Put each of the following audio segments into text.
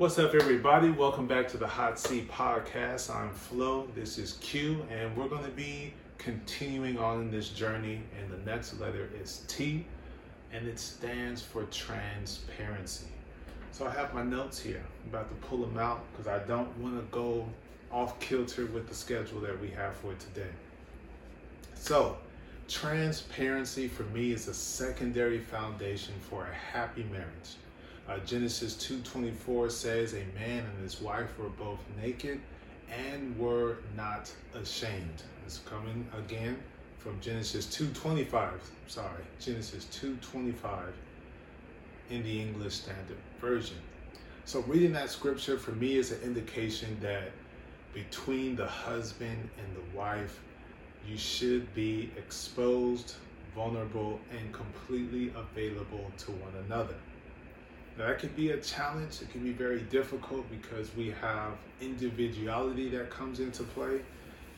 What's up, everybody? Welcome back to the Hot Seat Podcast. I'm Flo. This is Q, and we're going to be continuing on in this journey. And the next letter is T, and it stands for transparency. So I have my notes here. I'm about to pull them out because I don't want to go off kilter with the schedule that we have for today. So, transparency for me is a secondary foundation for a happy marriage. Uh, Genesis 2:24 says, "A man and his wife were both naked and were not ashamed." It's coming again from Genesis 2:25. Sorry, Genesis 2:25 in the English Standard Version. So reading that scripture for me is an indication that between the husband and the wife, you should be exposed, vulnerable, and completely available to one another. That could be a challenge. It can be very difficult because we have individuality that comes into play,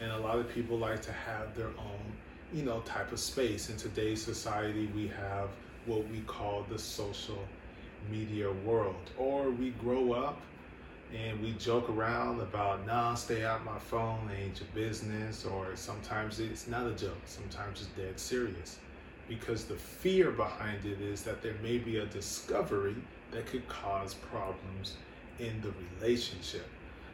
and a lot of people like to have their own, you know, type of space. In today's society, we have what we call the social media world, or we grow up and we joke around about nah stay out my phone ain't your business or sometimes it's not a joke sometimes it's dead serious because the fear behind it is that there may be a discovery that could cause problems in the relationship.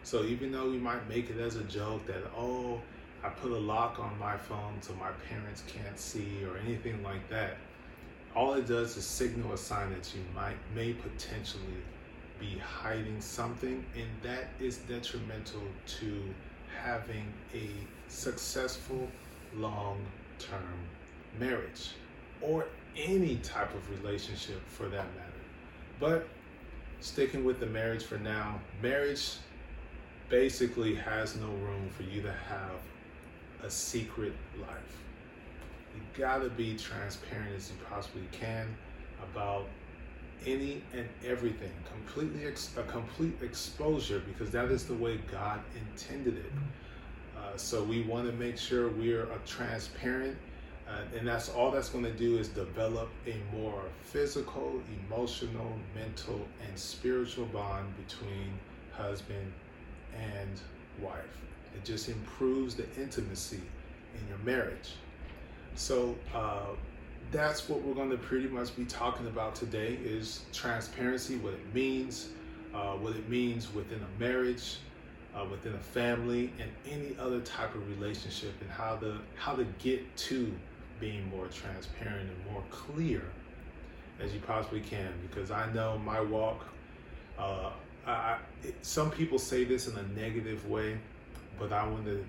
So even though we might make it as a joke that, oh, I put a lock on my phone so my parents can't see or anything like that, all it does is signal a sign that you might may potentially be hiding something and that is detrimental to having a successful long-term marriage or any type of relationship for that matter. But sticking with the marriage for now, marriage basically has no room for you to have a secret life. You gotta be transparent as you possibly can about any and everything, completely ex- a complete exposure because that is the way God intended it. Uh, so we want to make sure we're a transparent uh, and that's all that's going to do is develop a more physical, emotional, mental, and spiritual bond between husband and wife. It just improves the intimacy in your marriage. So uh, that's what we're going to pretty much be talking about today is transparency, what it means, uh, what it means within a marriage, uh, within a family, and any other type of relationship, and how to how to get to being more transparent and more clear as you possibly can because I know my walk. Uh, I, it, some people say this in a negative way, but I want to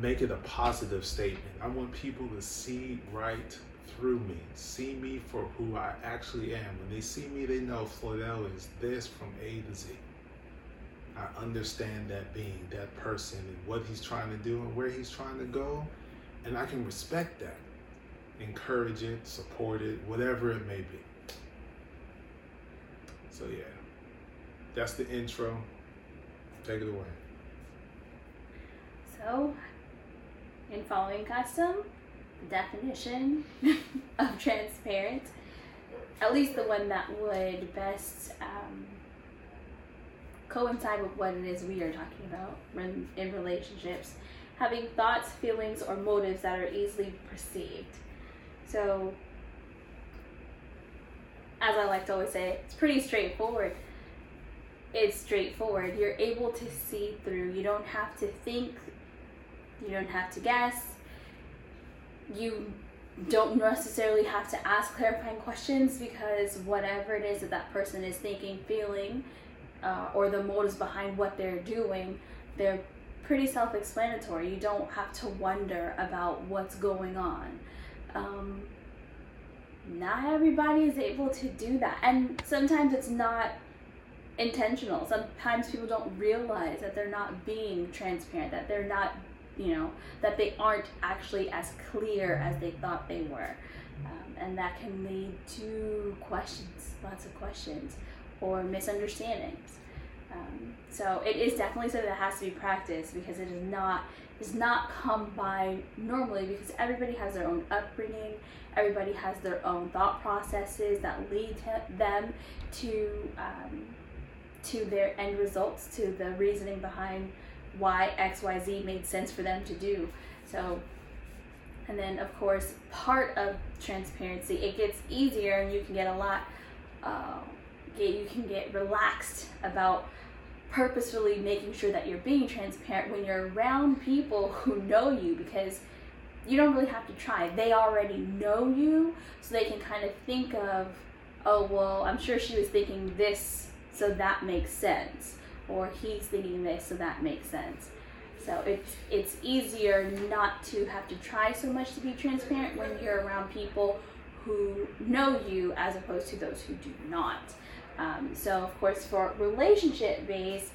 make it a positive statement. I want people to see right through me, see me for who I actually am. When they see me, they know Flodell is this from A to Z. I understand that being, that person, and what he's trying to do and where he's trying to go, and I can respect that encourage it, support it, whatever it may be. So, yeah, that's the intro. Take it away. So, in following custom, definition of transparent, at least the one that would best um, coincide with what it is we are talking about in relationships, having thoughts, feelings, or motives that are easily perceived. So, as I like to always say, it's pretty straightforward. It's straightforward. You're able to see through. You don't have to think. You don't have to guess. You don't necessarily have to ask clarifying questions because whatever it is that that person is thinking, feeling, uh, or the motives behind what they're doing, they're pretty self explanatory. You don't have to wonder about what's going on um, not everybody is able to do that. And sometimes it's not intentional. Sometimes people don't realize that they're not being transparent, that they're not, you know, that they aren't actually as clear as they thought they were. Um, and that can lead to questions, lots of questions, or misunderstandings. Um, so it is definitely something that has to be practiced because it is not does not come by normally because everybody has their own upbringing, everybody has their own thought processes that lead to them to um, to their end results, to the reasoning behind why XYZ made sense for them to do. So, and then of course, part of transparency, it gets easier and you can get a lot, uh, get, you can get relaxed about purposefully making sure that you're being transparent when you're around people who know you because you don't really have to try. They already know you, so they can kind of think of, oh, well, I'm sure she was thinking this, so that makes sense. Or he's thinking this, so that makes sense. So it's it's easier not to have to try so much to be transparent when you're around people who know you as opposed to those who do not. Um, so, of course, for relationship based,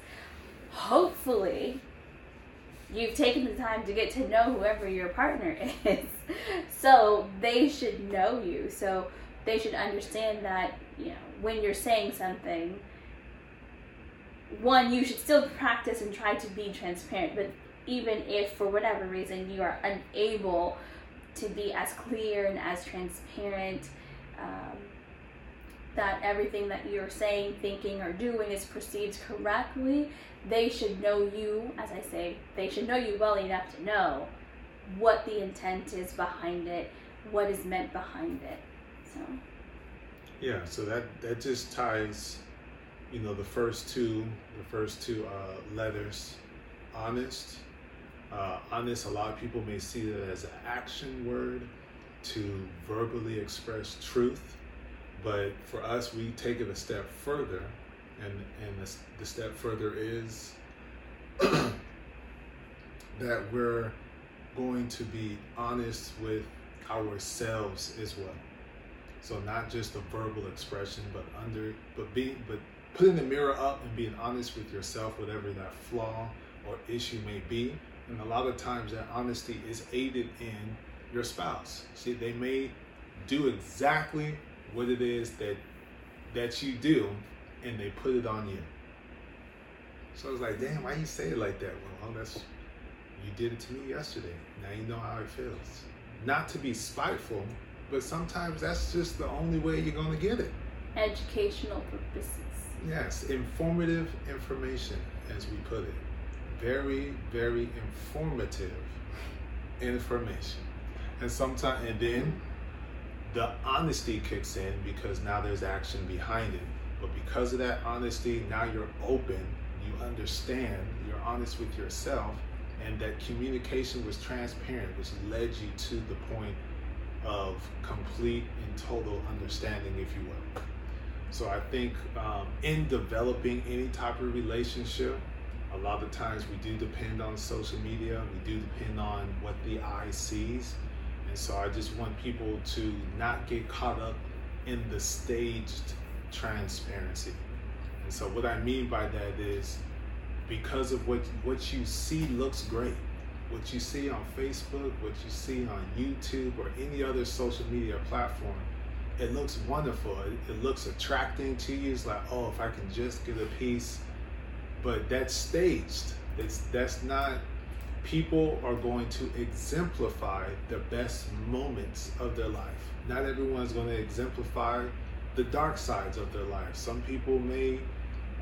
hopefully you've taken the time to get to know whoever your partner is. so they should know you. So they should understand that, you know, when you're saying something, one, you should still practice and try to be transparent. But even if for whatever reason you are unable to be as clear and as transparent, um, that everything that you're saying, thinking, or doing is perceived correctly, they should know you, as I say, they should know you well enough to know what the intent is behind it, what is meant behind it. So Yeah, so that that just ties, you know, the first two the first two uh, letters, honest. Uh, honest. A lot of people may see that as an action word to verbally express truth but for us, we take it a step further, and and the, the step further is that we're going to be honest with ourselves as well. So not just a verbal expression, but under but being but putting the mirror up and being honest with yourself, whatever that flaw or issue may be. And a lot of times that honesty is aided in your spouse. See, they may do exactly what it is that that you do and they put it on you. So I was like, damn, why you say it like that? Well, oh, that's you did it to me yesterday. Now you know how it feels. Not to be spiteful, but sometimes that's just the only way you're gonna get it. Educational purposes. Yes, informative information, as we put it. Very, very informative information. And sometimes, and then the honesty kicks in because now there's action behind it. But because of that honesty, now you're open, you understand, you're honest with yourself, and that communication was transparent, which led you to the point of complete and total understanding, if you will. So I think um, in developing any type of relationship, a lot of times we do depend on social media, we do depend on what the eye sees and so I just want people to not get caught up in the staged transparency. And so what I mean by that is because of what what you see looks great. What you see on Facebook, what you see on YouTube or any other social media platform, it looks wonderful. It, it looks attracting to you. It's like, oh, if I can just get a piece. But that's staged. It's that's not people are going to exemplify the best moments of their life. Not everyone's going to exemplify the dark sides of their life. Some people may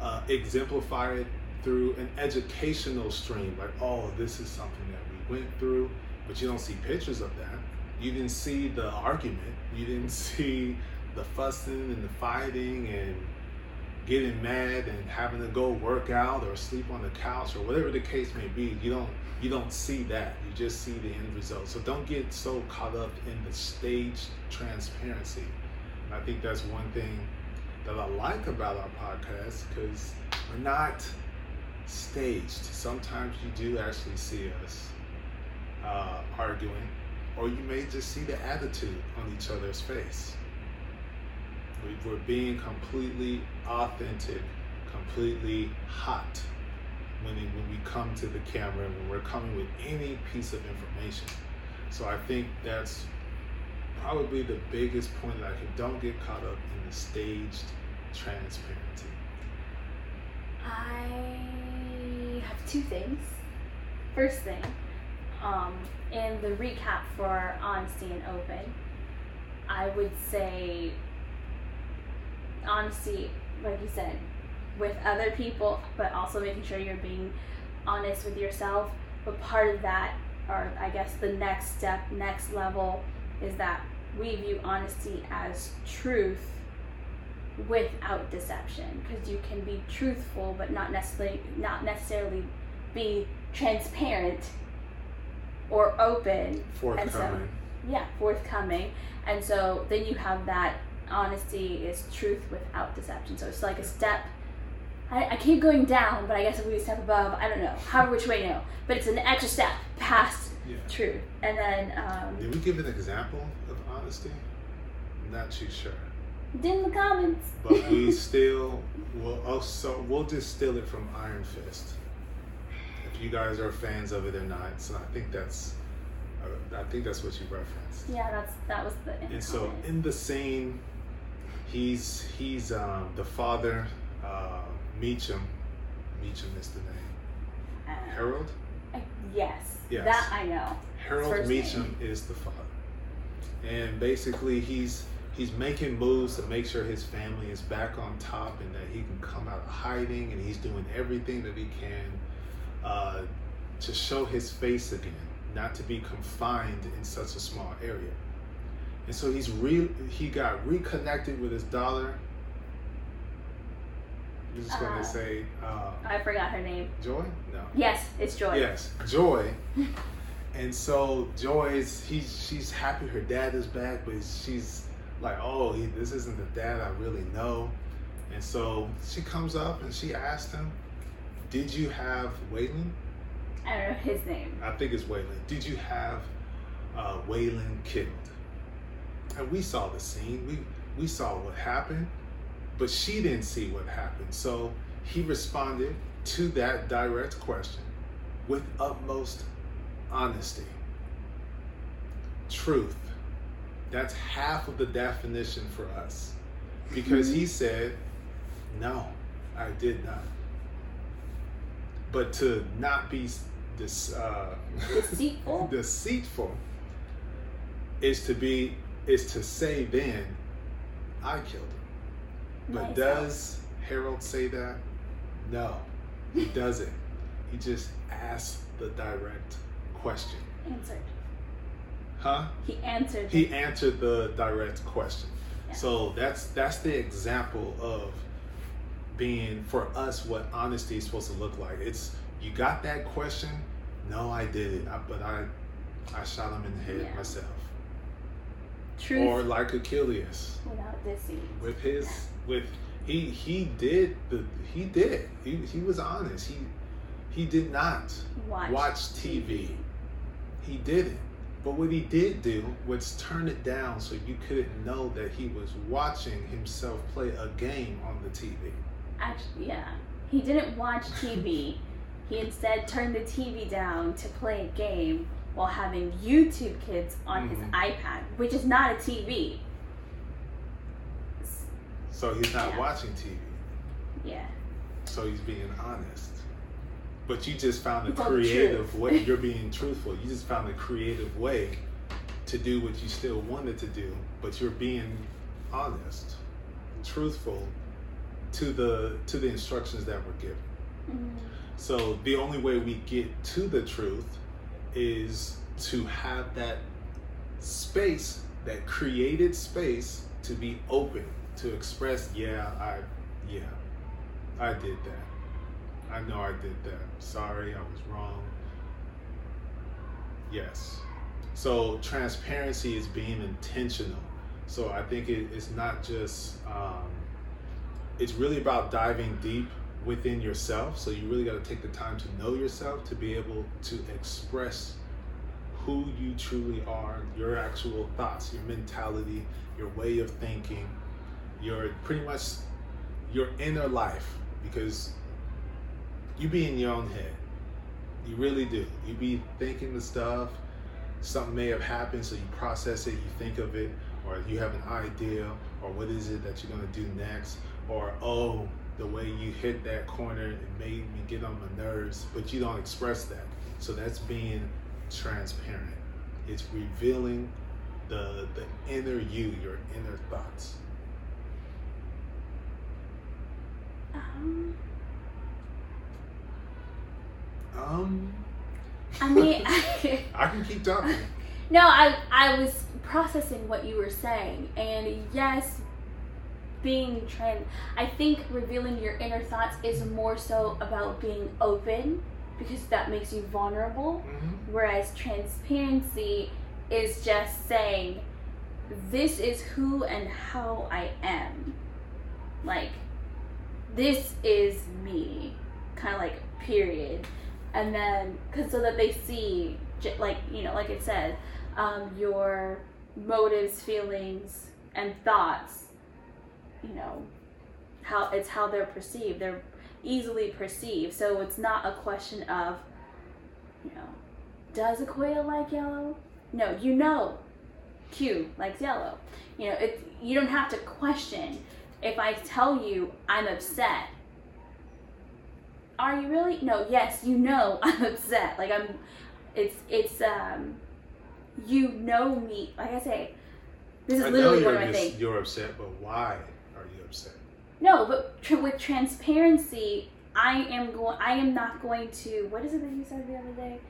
uh, exemplify it through an educational stream, like, oh, this is something that we went through, but you don't see pictures of that. You didn't see the argument, you didn't see the fussing and the fighting and getting mad and having to go work out or sleep on the couch or whatever the case may be. You don't you don't see that. You just see the end result. So don't get so caught up in the stage transparency. I think that's one thing that I like about our podcast because we're not staged. Sometimes you do actually see us uh, arguing, or you may just see the attitude on each other's face. We're being completely authentic, completely hot when, when we come to the camera and when we're coming with any piece of information. So I think that's probably the biggest point that I can don't get caught up in the staged transparency. I have two things. First thing, um, in the recap for honesty and open, I would say honesty, like you said, with other people, but also making sure you're being honest with yourself. But part of that, or I guess the next step, next level, is that we view honesty as truth without deception because you can be truthful but not necessarily not necessarily be transparent or open Forthcoming. so yeah forthcoming and so then you have that honesty is truth without deception so it's like a step I, I keep going down but i guess if we step above i don't know however which way you know but it's an extra step past Yeah. truth and then um, Did we give an example of honesty? Not too sure. in the comments But we still will also we'll distill it from Iron Fist. If you guys are fans of it or not, so I think that's uh, I think that's what you referenced. yeah that's that was the And so in the scene, he's he's um, the father, uh, Meachum. Meachum is the name. Uh, Harold. I- yes, Yes. that I know. Harold Meachum is the father, and basically he's he's making moves to make sure his family is back on top and that he can come out of hiding, and he's doing everything that he can uh, to show his face again, not to be confined in such a small area. And so he's re he got reconnected with his daughter. I'm just gonna Uh, say uh, I forgot her name. Joy. No. Yes, it's Joy. Yes, Joy. and so Joy's he's she's happy her dad is back, but she's like, oh, he, this isn't the dad I really know. And so she comes up and she asked him, "Did you have Waylon? I don't know his name. I think it's Waylon. Did you have uh, Waylon killed?" And we saw the scene. We we saw what happened, but she didn't see what happened. So he responded to that direct question with utmost honesty. Truth. That's half of the definition for us. Because he said, No, I did not. But to not be this uh, Deceitful. deceitful is to be is to say then I killed him. But does Harold say that? No, he doesn't. He just asks the direct question. answered. Huh? He answered. He answered the direct question. Yeah. So that's that's the example of being for us what honesty is supposed to look like. It's you got that question? No, I didn't. I, but I I shot him in the head Yeah. myself. Truth Or like Achilles without deceit. with his with he he did the he did he he was honest. He he did not Watch, watch TV. He didn't. But what he did do was turn it down so you couldn't know that he was watching himself play a game on the TV. Actually, yeah. He didn't watch TV. he instead turned the TV down to play a game while having YouTube Kids on his Mhm. iPad, which is not a TV. So he's not Yeah. watching TV. Yeah. So he's being honest. But you just found a creative truth. way. You're being truthful. You just found a creative way to do what you still wanted to do, but you're being honest, truthful to the to the instructions that were given. Mm. So the only way we get to the truth is to have that space, that created space to be open, to express, yeah, I yeah, I did that. I know I did that. Sorry, I was wrong. Yes. So transparency is being intentional. So I think it, it's not just um, it's really about diving deep within yourself. So you really got to take the time to know yourself to be able to express who you truly are, your actual thoughts, your mentality, your way of thinking, your pretty much your inner life because you be in your own head. You really do. You be thinking the stuff. Something may have happened, so you process it, you think of it, or you have an idea, or what is it that you're gonna do next, or oh, the way you hit that corner, it made me get on my nerves, but you don't express that. So that's being transparent. It's revealing the the inner you, your inner thoughts. Um, Um, I mean, I can keep talking. no, I I was processing what you were saying, and yes, being trans, I think revealing your inner thoughts is more so about being open because that makes you vulnerable, hmm whereas transparency is just saying, this is who and how I am. Like, this is me, kind of like period, and then because so that they see, like you know, like it said, um, your motives, feelings, and thoughts. You know, how it's how they're perceived. They're easily perceived, so it's not a question of, you know, does Akoya like yellow? No, you know, Q likes yellow. You know, it. You don't have to question. If I tell you I'm upset, are you really? No, yes, you know I'm upset. Like I'm, it's it's um, you know me. Like I say, this is I literally of my things. you're upset, but why are you upset? No, but tr- with transparency, I am going. I am not going to. What is it that you said the other day?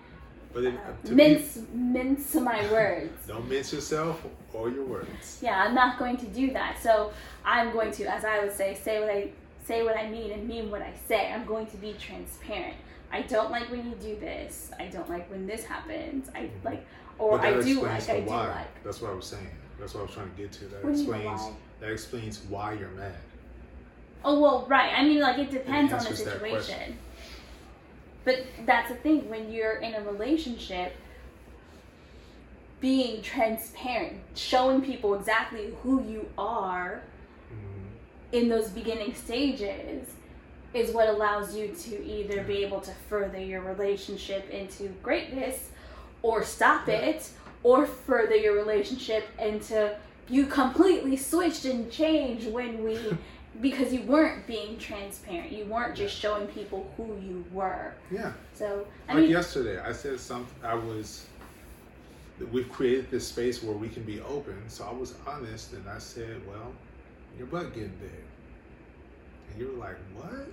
But it, Uh, to me, mince mince my words. don't mince yourself or your words. Yeah, I'm not going to do that. So I'm going to, as I would say, say what I say what I mean and mean what I say. I'm going to be transparent. I don't like when you do this. I don't like when this happens. I like, or I do like. I do why. like. That's what I was saying. That's what I was trying to get to. That What do you mean explains that explains why you're mad. Oh well, right. I mean, like it depends on the situation. But that's the thing when you're in a relationship, being transparent, showing people exactly who you are Mhm. in those beginning stages is what allows you to either be able to further your relationship into greatness or stop Yeah. it or further your relationship into you completely switched and changed when we because you weren't being transparent you weren't just showing people who you were Yeah. so i like mean yesterday, I said something. I was. We've created this space where we can be open. So I was honest, and I said, "Well, your butt getting big," and you were like, "What?"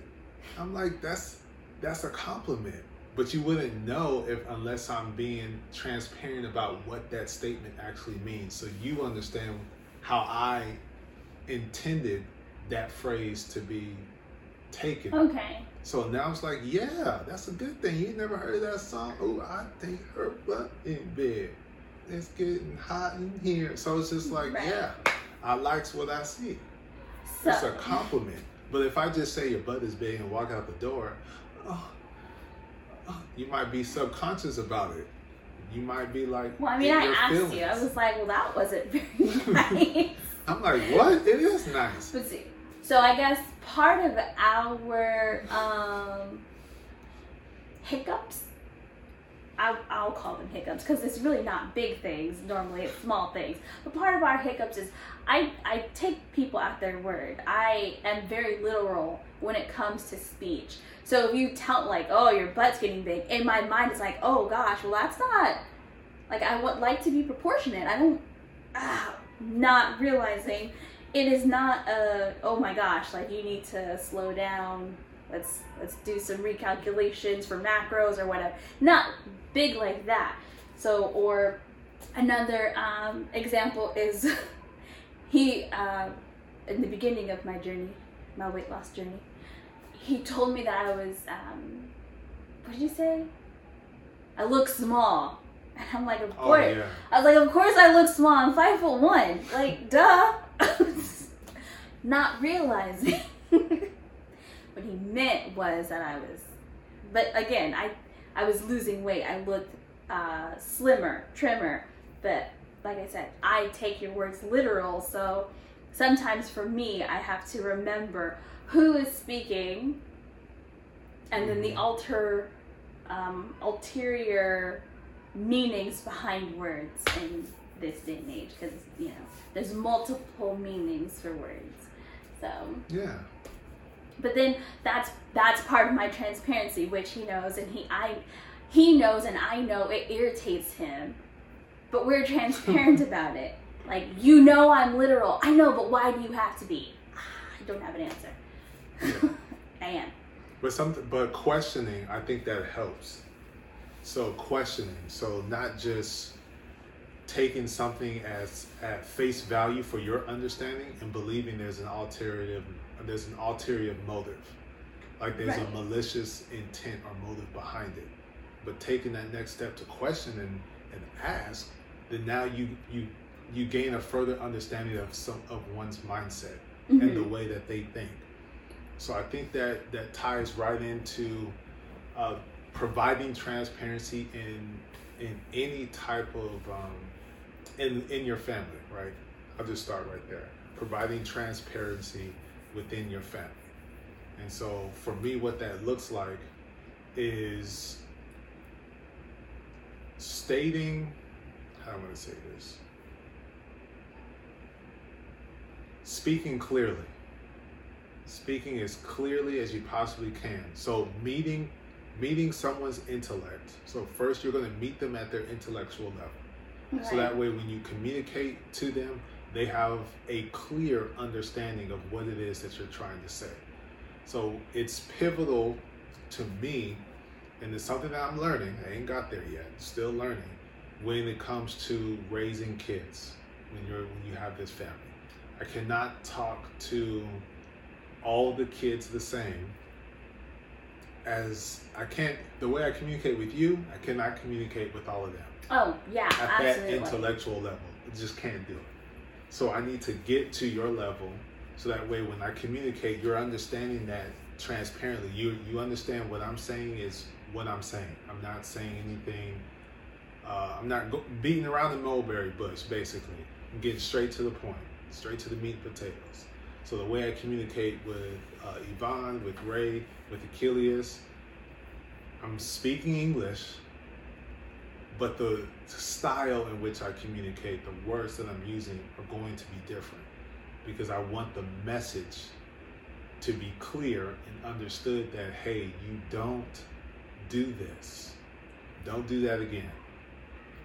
I'm like, "That's that's a compliment." But you wouldn't know if unless I'm being transparent about what that statement actually means. So you understand how I intended that phrase to be taken. okay So now it's like, yeah, that's a good thing. You never heard that song? Oh, I think her butt in bed. It's getting hot in here. So it's just like, Right. yeah, I likes what I see. so It's a compliment. But if I just say your butt is big and walk out the door, oh, oh, you might be subconscious about it. You might be like, well i mean i asked you i was like well that wasn't very nice I'm like, what? It is nice. But see, so I guess part of our um, hiccups, I'll, I'll call them hiccups because it's really not big things. Normally, it's small things. But part of our hiccups is I I take people at their word. I am very literal when it comes to speech. So if you tell like, oh, your butt's getting big, in my mind it's like, oh gosh, well that's not like I would like to be proportionate. I don't. Ah, not realizing it is not a oh my gosh like you need to slow down let's let's do some recalculations for macros or whatever not big like that so or another um, example is he uh, in the beginning of my journey my weight loss journey he told me that i was um, what did you say i look small and i'm like of Oh, course yeah. I was like, of course I look small. I'm five foot one. Like, duh. Not realizing what he meant was that I was, but again, I I was losing weight. I looked uh, slimmer, trimmer. But like I said, I take your words literal. So sometimes for me, I have to remember who is speaking, and then the Mhm. alter, um, ulterior meanings behind words in this day and age because you know there's multiple meanings for words. So Yeah. but then that's that's part of my transparency which he knows and he i he knows and i know it irritates him but we're transparent about it. Like you know i'm literal. I know but why do you have to be? I don't have an answer. I am. But something, but questioning, I think that helps. So questioning, so not just taking something as at face value for your understanding and believing there's an ulterior there's an ulterior motive, like there's Right. a malicious intent or motive behind it. But taking that next step to question and, and ask, then now you you you gain a further understanding of some of one's mindset and the Mhm. way that they think. So I think that that ties right into uh, providing transparency in in any type of um, in in your family, right? I'll just start right there. Providing transparency within your family. And so for me, what that looks like is stating how I going to say this? Speaking clearly speaking as clearly as you possibly can. So meeting meeting someone's intellect. So first you're going to meet them at their intellectual level. So that way when you communicate to them, they have a clear understanding of what it is that you're trying to say. So it's pivotal to me and it's something that I'm learning. I ain't got there yet. Still learning when it comes to raising kids when you're when you have this family. I cannot talk to all the kids the same as I can't the way I communicate with you, I cannot communicate with all of them Oh yeah, at that intellectual level. I just can't do it. So I need to get to your level so that way when I communicate, you're understanding that transparently. You you understand what I'm saying is what I'm saying. I'm not saying anything. Uh, I'm not go- beating around the mulberry bush. Basically, I'm getting straight to the point, straight to the meat and potatoes. So the way I communicate with uh, Yvonne, with Ray, with Achilles, I'm speaking English, but the style in which I communicate, the words that I'm using are going to be different because I want the message to be clear and understood that, hey, you don't do this. Don't do that again.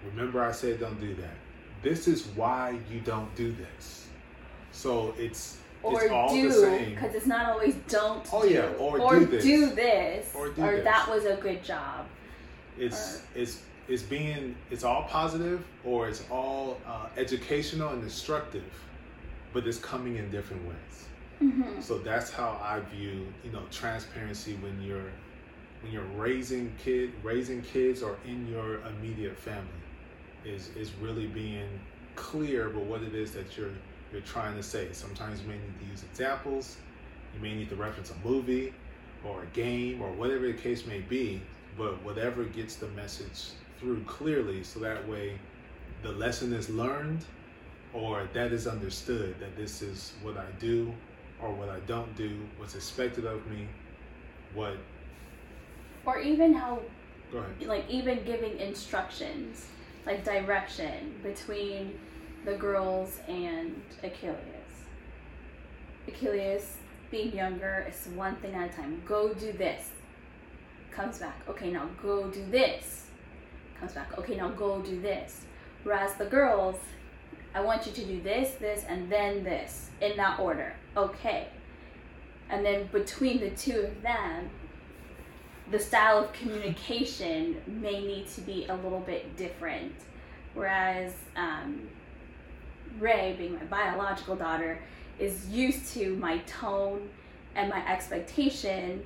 Remember, I said don't do that. This is why you don't do this. So it's or it's all the do because it's not always don't Oh, do. yeah, or do this. this Or or, this. that was a good job. It's it's it's being it's all positive or it's all uh, educational and instructive but it's coming in different ways. Hmm so that's how i view you know transparency when you're when you're raising kid raising kids or in your immediate family is is really being clear about what it is that you're you're trying to say sometimes you may need to use examples you may need to reference a movie or a game or whatever the case may be but whatever gets the message through clearly so that way the lesson is learned or that is understood that this is what I do or what I don't do, what's expected of me, what or even how go ahead. like even giving instructions like direction between the girls and achilles. Achilles being younger is one thing at a time. Go do this. Comes back. Okay now go do this. Comes back. Okay now go do this. Whereas the girls i want you to do this this and then this in that order. Okay. And then between the two of them the style of communication may need to be a little bit different. Whereas um, Ray, being my biological daughter, is used to my tone and my expectation.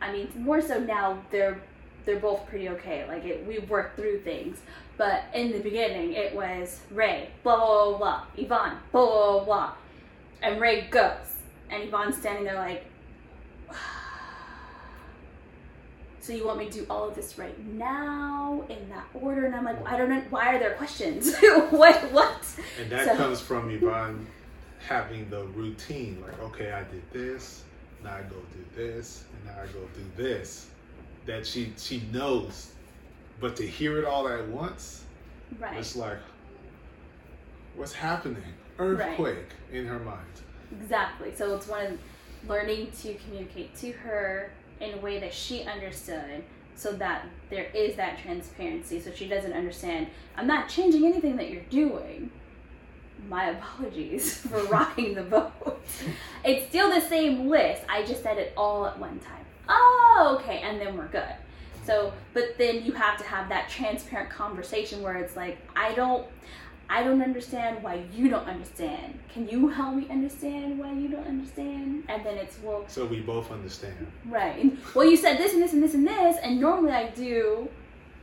I mean, more so now they're they're both pretty okay. Like it, we've worked through things. But in the beginning, it was Ray, blah blah blah blah, Yvonne, blah blah, blah. and Ray goes, and Yvonne's standing there like. So you want me to do all of this right now in that order? And I'm like, I don't know. Why are there questions? what? What? And that So- comes from Yvonne having the routine, like, okay, I did this, now I go do this, and now I go do this. That she she knows. But to hear it all at once, Right. it's like what's happening? Earthquake in her mind. Exactly. So it's one of learning to communicate to her in a way that she understood so that there is that transparency so she doesn't understand I'm not changing anything that you're doing. my apologies for rocking the boat. It's still the same list. I just said it all at one time. Oh, okay, and then we're good. So, but then you have to have that transparent conversation where it's like, I don't, I don't understand why you don't understand. Can you help me understand why you don't understand? And then it's well, So we both understand. right. And, well, you said this and this and this and this, and normally I do,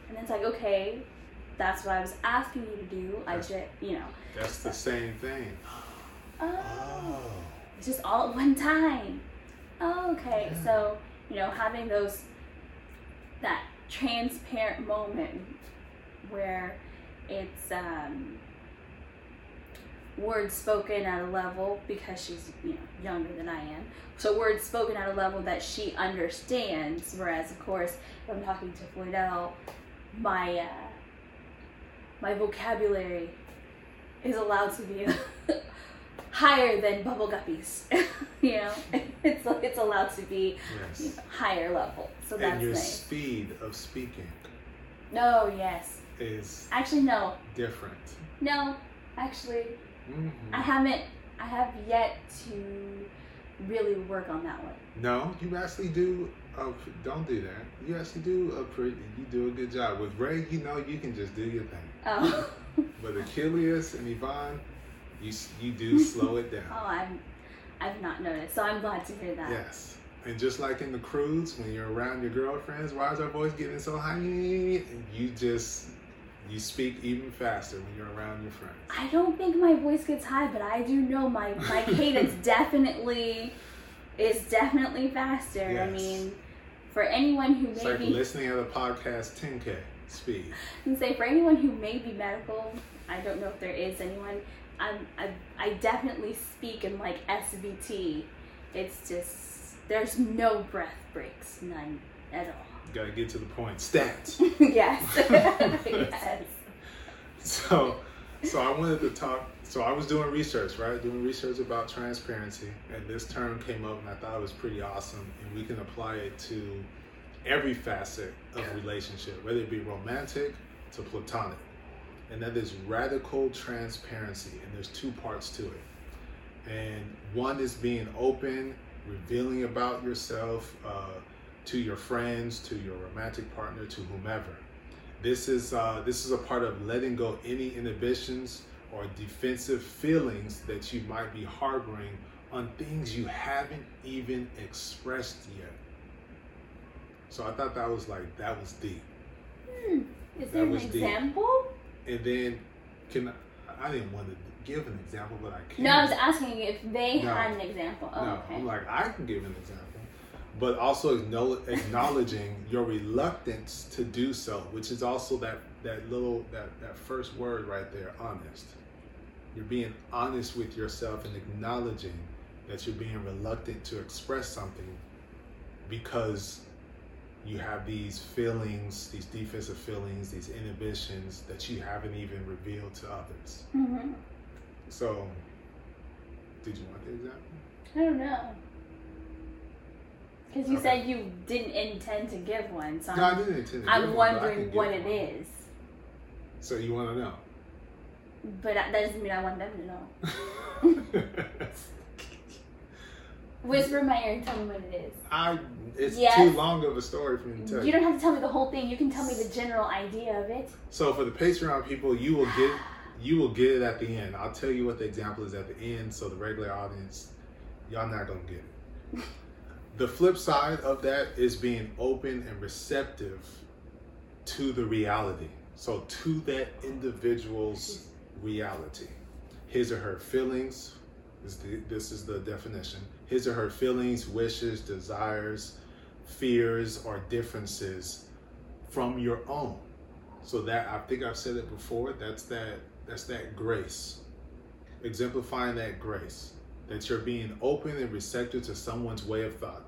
and then it's like, okay, that's what I was asking you to do. I just, you know, That's the same thing. oh, Oh. it's just all at one time. Oh, okay. Yeah. So, you know, having those, that transparent moment where it's um, words spoken at a level because she's, you know, younger than I am. So words spoken at a level that she understands. Whereas, of course, if I'm talking to Floydell, my uh, my vocabulary is allowed to be higher than bubble guppies. you know, it's it's allowed to be you know, higher level. So that's And your nice. speed of speaking No, yes. is Actually, no, different. no. Actually, Mhm. I haven't. I have yet to really work on that one. No, you actually do. A, don't do that. You actually do a pretty. You do a good job with Ray. You know, you can just do your thing. Oh, But Achilles and Yvonne, you you do slow it down. oh. I'm. I've not noticed, so I'm glad to hear that. Yes. And just like in the cruise, when you're around your girlfriends, why is our voice getting so high? You just you speak even faster when you're around your friends. I don't think my voice gets high, but I do know my my cadence definitely is definitely faster. I mean, for anyone who It's may like be, listening at the podcast 10k speed. and say for anyone who may be medical, I don't know if there is anyone. I'm, I I definitely speak in like SVT. It's just there's no breath breaks, none at all. Gotta get to the point. Stats. yes, yes. So, so I wanted to talk. So I was doing research, right? Doing research about transparency, and this term came up, and I thought it was pretty awesome. And we can apply it to every facet of a relationship, whether it be romantic to platonic. And that is radical transparency, and there's two parts to it. And one is being open, revealing about yourself uh, to your friends, to your romantic partner, to whomever. This is uh, this is a part of letting go any inhibitions or defensive feelings that you might be harboring on things you haven't even expressed yet. So I thought that was like that was deep. Hmm. Is That there an deep. example? And then can I, I didn't want to give an example, but I can. No, I was asking if they No. had an example. Oh, no, okay. I'm like I can give an example, but also acknowledging your reluctance to do so, which is also that that little that that first word right there, honest. You're being honest with yourself and acknowledging that you're being reluctant to express something because you have these feelings, these defensive feelings, these inhibitions that you haven't even revealed to others. hmm So, did you want the example? I don't know. Because you Okay. said you didn't intend to give one, so No, I I'm, didn't intend to I'm give one, but I wondering what it is. So you want to know? But that doesn't mean I want them to know. Whisper in my ear and tell me what it is. I. It's Yes. too long of a story for me to tell You you. don't have to tell me the whole thing. You can tell me the general idea of it. So for the Patreon people, you will get you will get it at the end. I'll tell you what the example is at the end, so the regular audience, y'all not gonna get it. The flip side of that is being open and receptive to the reality. So to that individual's reality, his or her feelings. This is the definition. His or her feelings, wishes, desires, fears, or differences from your own. So that I think I've said it before. That's that. That's that grace. Exemplifying that grace that you're being open and receptive to someone's way of thought,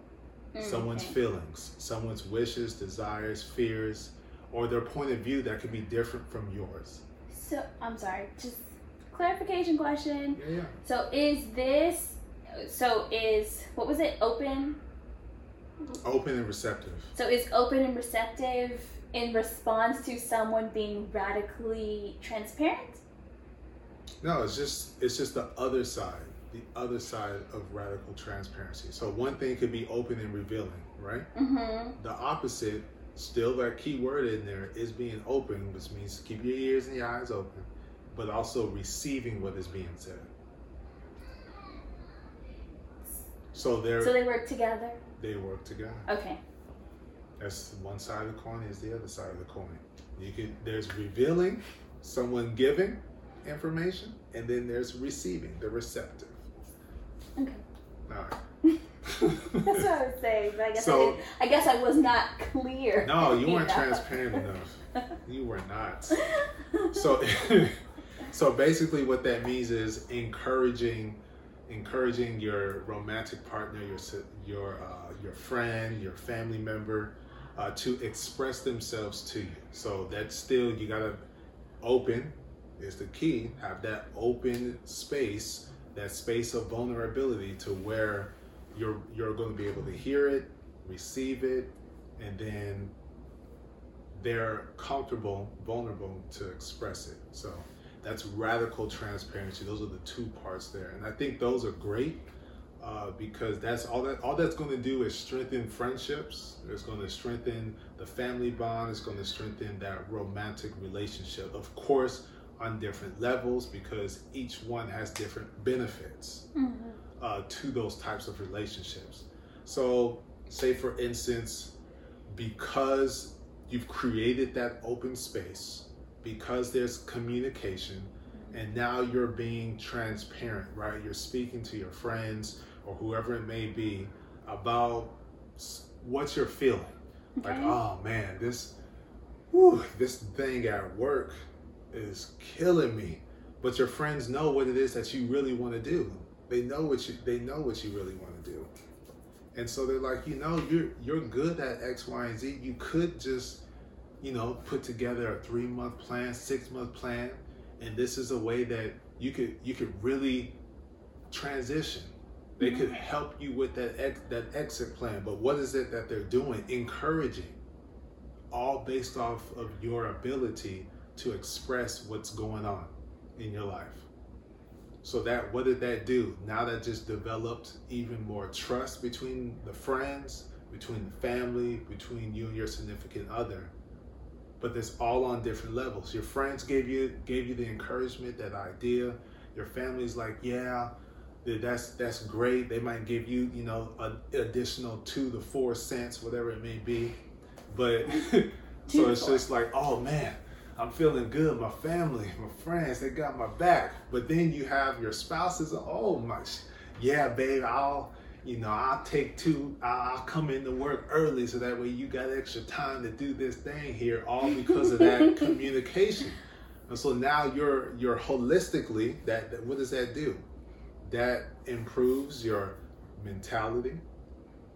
mm, someone's feelings, someone's wishes, desires, fears, or their point of view that could be different from yours. So I'm sorry. Just clarification question. Yeah, yeah. So is this? So is what was it? Open. Open and receptive. So is open and receptive in response to someone being radically transparent? No, it's just it's just the other side, the other side of radical transparency. So one thing could be open and revealing, right? Mm-hmm. The opposite, still that key word in there is being open, which means keep your ears and your eyes open, but also receiving what is being said. So they're So they work together. they work together. Okay. That's one side of the coin is the other side of the coin. You can there's revealing, someone giving information, and then there's receiving, the receptive. Okay. All right. That's what I was saying. But I guess I, So- didn't, I guess I was not clear. no, you weren't know? transparent enough. You were not. So so basically what that means is encouraging encouraging your romantic partner, your your uh, your friend, your family member uh, to express themselves to you. So that's still you gotta open is the key. Have that open space, that space of vulnerability to where you're you're going to be able to hear it, receive it, and then they're comfortable, vulnerable to express it. So that's radical transparency. Those are the two parts there, and I think those are great uh, because that's all that all that's going to do is strengthen friendships. It's going to strengthen the family bond. It's going to strengthen that romantic relationship. Of course, on different levels because each one has different benefits Mhm. uh, to those types of relationships. So, say for instance, because you've created that open space, because there's communication, and now you're being transparent, right? You're speaking to your friends or whoever it may be about what you're feeling. Like, oh man, this, whew, this thing at work is killing me. But your friends know what it is that you really want to do. They know what you they know what you really want to do. And so they're like, you know, you're you're good at X, Y, and Z. You could just, you know, put together a three month plan, six month plan, and this is a way that you could you could really transition. They could mm-hmm. help you with that ex, that exit plan. But what is it that they're doing? Encouraging, all based off of your ability to express what's going on in your life. So that what did that do? Now that just developed even more trust between the friends, between the family, between you and your significant other. But this all on different levels. Your friends gave you gave you the encouragement, that idea. Your family's like, yeah, that's that's great. They might give you, you know, an additional two to four cents, whatever it may be. But so it's just like, oh man, I'm feeling good. My family, my friends, they got my back. But then you have your spouses. Oh my, yeah, babe, I'll, you know, I'll take two. I'll come into work early so that way you got extra time to do this thing here. All because of that communication. And so now you're you're holistically that, that. What does that do? That improves your mentality,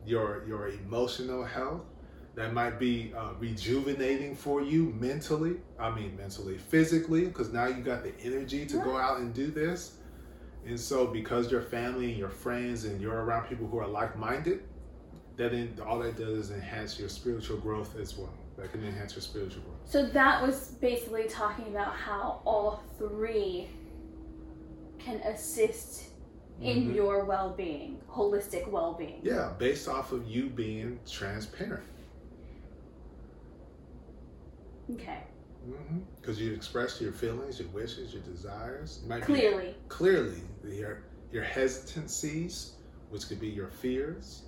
your your emotional health that might be uh, rejuvenating for you mentally. I mean, mentally, physically, because now you got the energy to go out and do this. And so, because your family and your friends and you're around people who are like minded, that in, all that does is enhance your spiritual growth as well. That can enhance your spiritual growth. So that was basically talking about how all three can assist in Mhm. your well-being, holistic well-being. Yeah, based off of you being transparent. Okay. Mm-hmm. Because you express your feelings, your wishes, your desires. Might be- Clearly. clearly your your hesitancies, which could be your fears.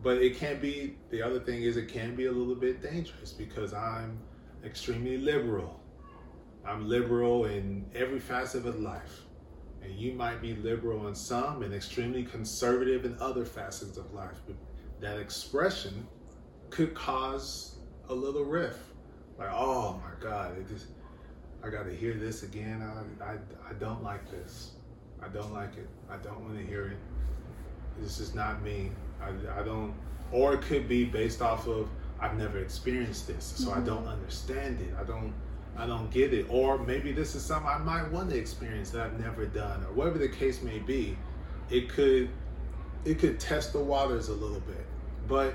But it can be the other thing is it can be a little bit dangerous because I'm extremely liberal. I'm liberal in every facet of life. And you might be liberal in some and extremely conservative in other facets of life. But that expression could cause a little rift. Like, oh my God, it just I gotta hear this again. I, I, I don't like this. I don't like it. I don't want to hear it. This is not me. I, I don't, or it could be based off of I've never experienced this, so I don't mm-hmm. understand it. I don't, I don't get it. Or maybe this is something I might want to experience that I've never done, or whatever the case may be. It could, it could test the waters a little bit. But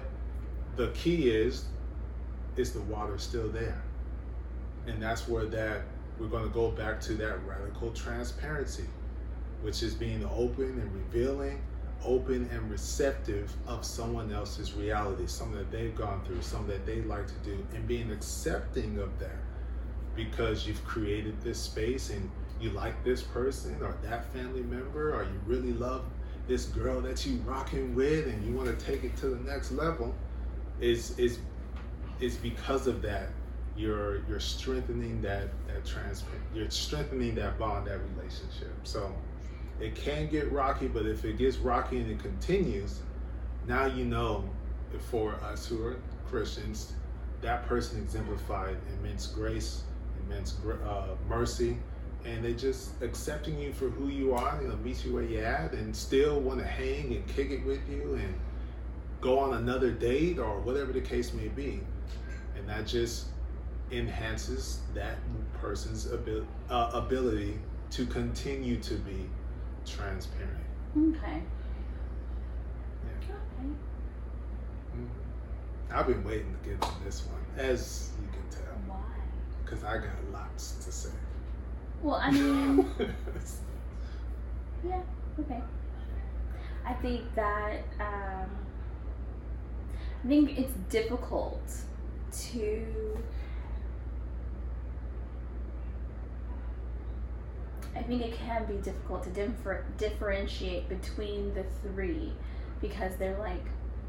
the key is, is the water still there? And that's where that we're going to go back to that radical transparency, which is being open and revealing, open and receptive of someone else's reality, something that they've gone through, something that they like to do, and being accepting of that because you've created this space and you like this person or that family member or you really love this girl that you rocking with and you want to take it to the next level is is is because of that you're you're strengthening that that transparent you're strengthening that bond that relationship. So it can get rocky but if it gets rocky and it continues now you know for us who are christians that person exemplified immense grace immense uh, mercy and they just accepting you for who you are they'll meet you where you're at and still want to hang and kick it with you and go on another date or whatever the case may be and that just enhances that person's abil- uh, ability to continue to be transparent. Okay. Yeah. Okay. Mhm. I've been waiting to get on this one, as you can tell, Why? because I got lots to say. Well, I mean, yeah. Okay. I think that um, I think it's difficult to I think it can be difficult to differ, differentiate between the three because they're like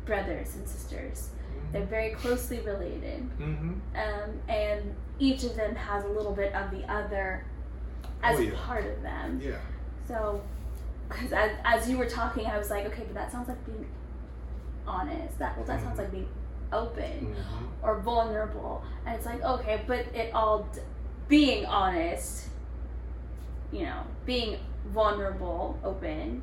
brothers and sisters. They're very closely related, hmm um, and each of them has a little bit of the other as Oh, yeah. part of them. Yeah. So, because as, as you were talking, I was like, okay, but that sounds like being honest. That well, that sounds Mhm. like being open hmm or vulnerable. And it's like, okay, but it all d- being honest, you know, being vulnerable, open,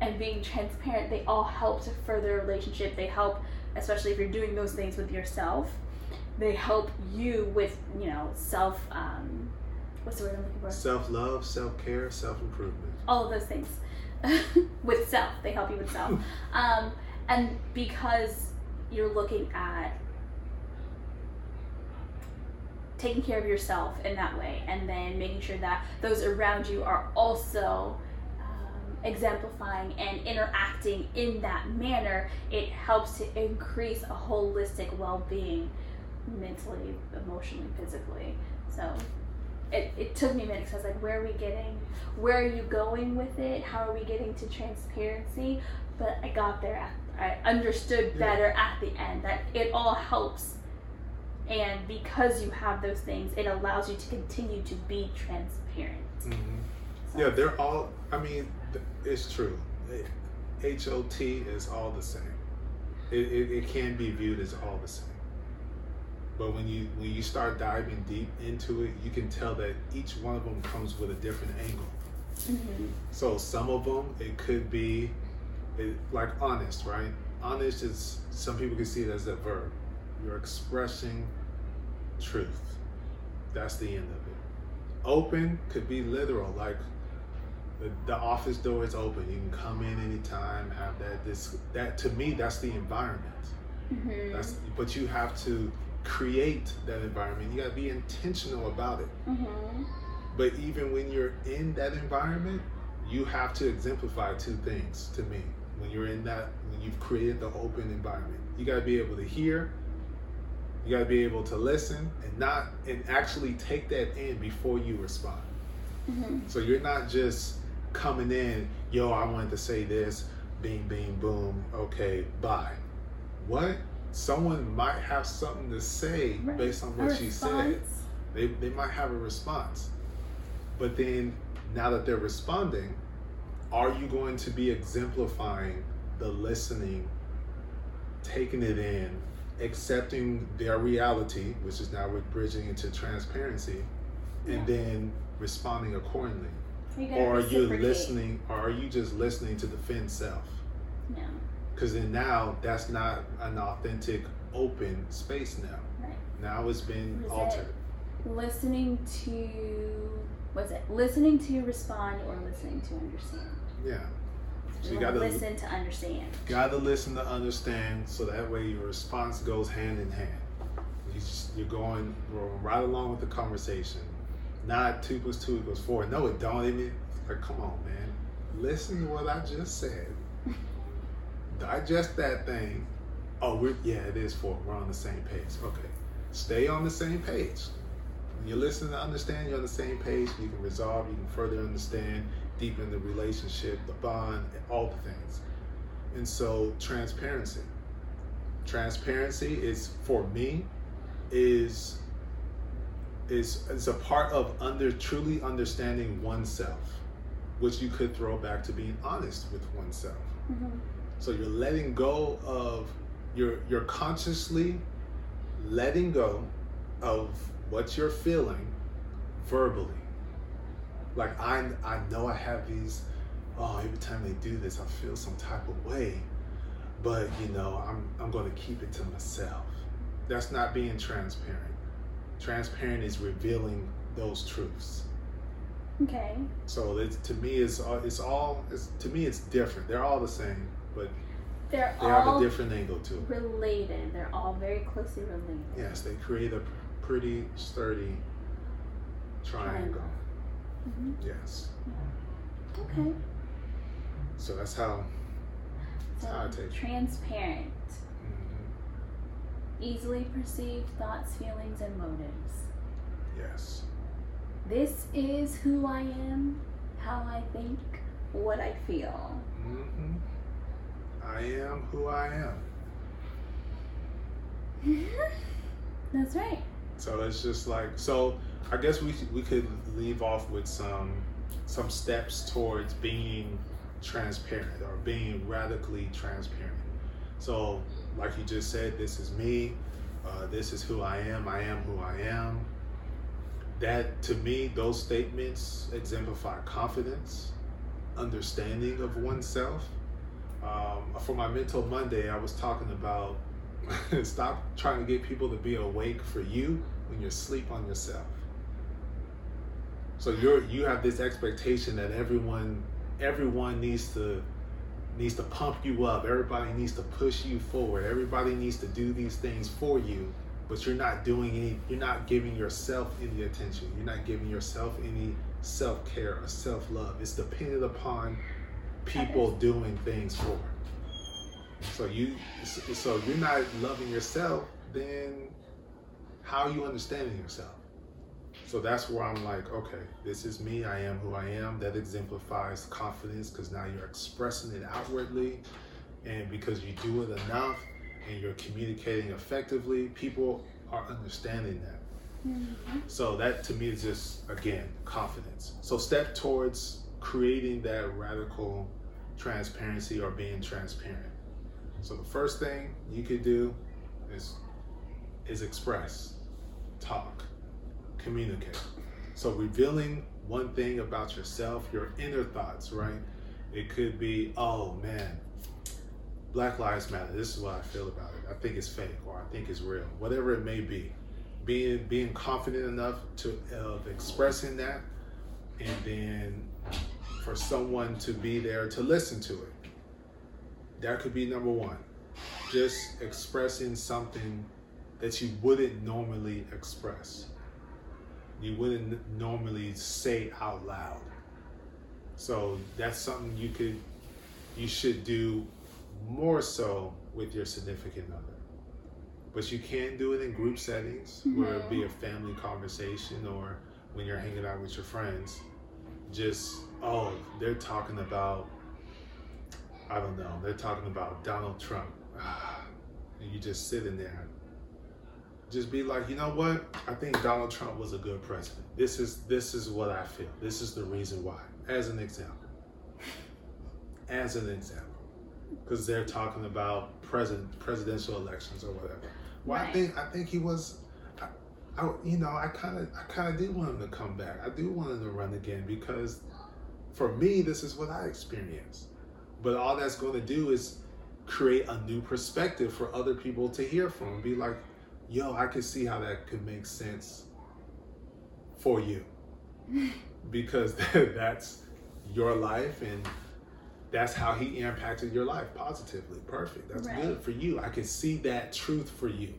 and being transparent, they all help to further a relationship. They help, especially if you're doing those things with yourself. They help you with, you know, self. Um, what's the word I'm looking for? Self love, self care, self improvement. all of those things with self. They help you with self. Um, and because you're looking at taking care of yourself in that way and then making sure that those around you are also um, exemplifying and interacting in that manner it helps to increase a holistic well-being mentally emotionally physically. So it, it took me a minute because I was like, where are we getting, where are you going with it? How are we getting to transparency? But I got there, at, I understood Yeah. better at the end that it all helps. And because you have those things, it allows you to continue to be transparent. hmm So- Yeah, they're all. I mean, it's true. H O T is all the same. It, it, it can be viewed as all the same. But when you when you start diving deep into it, you can tell that each one of them comes with a different angle. Mhm. So some of them it could be it, like honest, right? Honest is some people can see it as a verb. You're expressing truth. That's the end of it. Open could be literal, like the, the office door is open. You can come in anytime. Have that. This that to me, that's the environment. Mhm. That's but you have to create that environment. You got to be intentional about it. Mhm. But even when you're in that environment, you have to exemplify two things to me. When you're in that, when you've created the open environment, you got to be able to hear, you got to be able to listen, and not and actually take that in before you respond. Mhm. So you're not just coming in, yo, I wanted to say this, bing, bing, boom, okay, bye. What? Someone might have something to say Right. based on what you said they, they might have a response but then now that they're responding are you going to be exemplifying the listening taking it in accepting their reality which is now we're bridging into transparency and Yeah. then responding accordingly or are you listening or are you just listening to defend self Yeah. Because then now that's not an authentic open space now Right. now it's been What is it? altered Listening to what's it? Listening to respond or listening to understand. yeah So you gotta listen to understand. gotta listen to understand so that way your response goes hand in hand. You just, you're going, going right along with the conversation. Not two plus two equals four. No, it don't even. Like, come on, man. Listen to what I just said. Digest that thing. Oh, we're yeah, it is four. We're on the same page. Okay, stay on the same page. When you listen to understand, you're on the same page. You can resolve. You can further understand, deepen the relationship, the bond, and all the things. And so, transparency. Transparency is for me is is is a part of under truly understanding oneself, which you could throw back to being honest with oneself. Mm-hmm. So you're letting go of you're you're consciously letting go of what you're feeling verbally. Like I I know I have these oh every time they do this I feel some type of way. But you know, I'm I'm gonna keep it to myself. That's not being transparent. Transparent is revealing those truths. Okay. So it's, to me, it's all, it's all it's, to me it's different. They're all the same, but they're they all have a different angle to it. Related. They're all very closely related. Yes, they create a pretty sturdy triangle. Mm-hmm. Yes. Yeah. Okay. So that's how. That's so how I take transparent. Mm-hmm. Easily perceived thoughts, feelings, and motives. Yes. This is who I am, how I think, what I feel. Mm-hmm. I am who I am. That's right. So it's just like so. I guess we we could leave off with some some steps towards being transparent or being radically transparent. So, like you just said, this is me. Uh, this is who I am. I am who I am. That to me, those statements exemplify confidence, understanding of oneself, um, for my mental Monday, I was talking about stop trying to get people to be awake for you when you're asleep on yourself. So you're you have this expectation that everyone everyone needs to needs to pump you up. Everybody needs to push you forward. Everybody needs to do these things for you, but you're not doing any. You're not giving yourself any attention. You're not giving yourself any self care or self love. It's dependent upon people doing things for. So you, so you're not loving yourself, then how are you understanding yourself? So that's where I'm like, okay, this is me. I am who I am. That exemplifies confidence because now you're expressing it outwardly, and because you do it enough and you're communicating effectively, people are understanding that. Mm-hmm. So that to me is just again confidence. So step towards creating that radical transparency or being transparent. So the first thing you could do is is express, talk, communicate. So revealing one thing about yourself, your inner thoughts, right? It could be, oh man, Black Lives Matter. This is what I feel about it. I think it's fake or I think it's real. Whatever it may be. Being being confident enough to of expressing that and then for someone to be there to listen to it. That could be number one. Just expressing something that you wouldn't normally express. You wouldn't normally say out loud. So that's something you could, you should do more so with your significant other. But you can do it in group settings, mm-hmm. where it be a family conversation or when you're hanging out with your friends. Just oh, they're talking about, I don't know, they're talking about Donald Trump. and you just sitting there. Just be like, you know what? I think Donald Trump was a good president. This is this is what I feel. This is the reason why. As an example. As an example. Because they're talking about president presidential elections or whatever. Well, right. I think I think he was I, you know, I kind of, I kind of do want him to come back. I do want him to run again because for me, this is what I experienced. But all that's going to do is create a new perspective for other people to hear from. Be like, yo, I can see how that could make sense for you. because that's your life and that's how he impacted your life positively. Perfect. That's right. good for you. I can see that truth for you.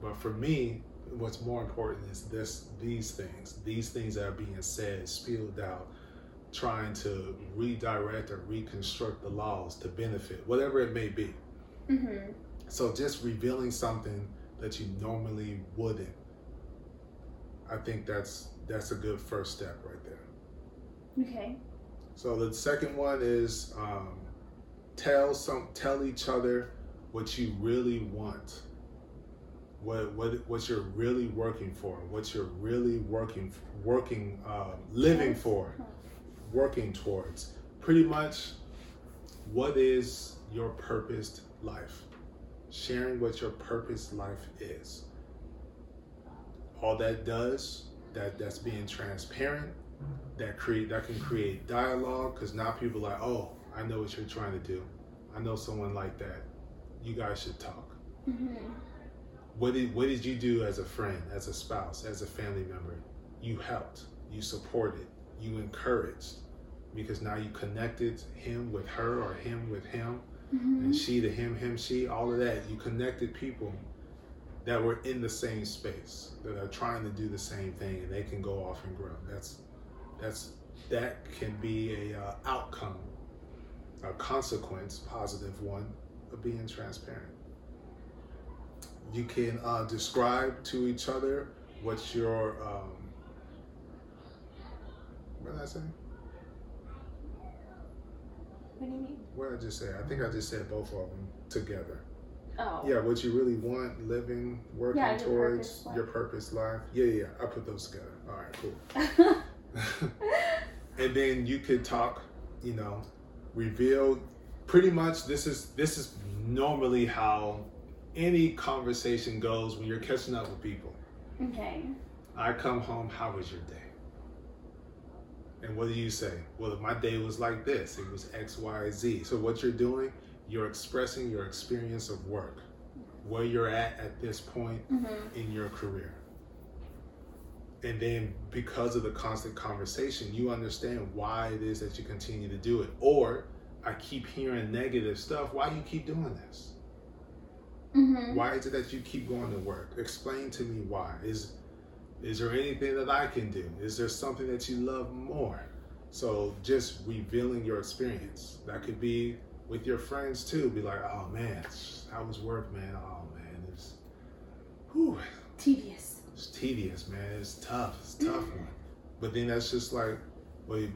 But for me, what's more important is this these things, these things that are being said, spilled out, trying to redirect or reconstruct the laws to benefit, whatever it may be. Mm-hmm. So just revealing something that you normally wouldn't. I think that's that's a good first step right there. Okay. So the second one is um, tell some tell each other what you really want. What what what you're really working for. What you're really working working uh, living for, working towards. Pretty much, what is your purposed life? Sharing what your purposed life is. All that does that that's being transparent that create that can create dialogue because now people are like oh i know what you're trying to do i know someone like that you guys should talk Mm-hmm. What did what did you do as a friend as a spouse as a family member? You helped you supported you encouraged because now you connected him with her or him with him Mm-hmm. and she to him him she all of that. You connected people that were in the same space that are trying to do the same thing and they can go off and grow. That's that's that can be a uh, outcome a consequence positive one of being transparent you can uh, describe to each other what your um, what did i say What do you mean? what did i just say i think i just said both of them together Oh. Yeah, what you really want, living, working Yeah, your towards purpose your purpose life. Yeah, yeah, I put those together. All right, cool. and then you could talk, you know, reveal. Pretty much, this is this is normally how any conversation goes when you're catching up with people. okay. I come home. How was your day? And what do you say? Well, my day was like this. It was X, Y, Z. So what you're doing, you're expressing your experience of work, where you're at at this point Mm-hmm. in your career. And then because of the constant conversation, you understand why it is that you continue to do it. Or I keep hearing negative stuff. Why you keep doing this? Mm-hmm. Why is it that you keep going to work? Explain to me why. Is is there anything that I can do? Is there something that you love more? So just revealing your experience. That could be with your friends too. Be like, oh man, how was work, man? Oh man, it's whew, Tedious. it's tedious, man. It's tough. It's a tough one. But then that's just like, well, you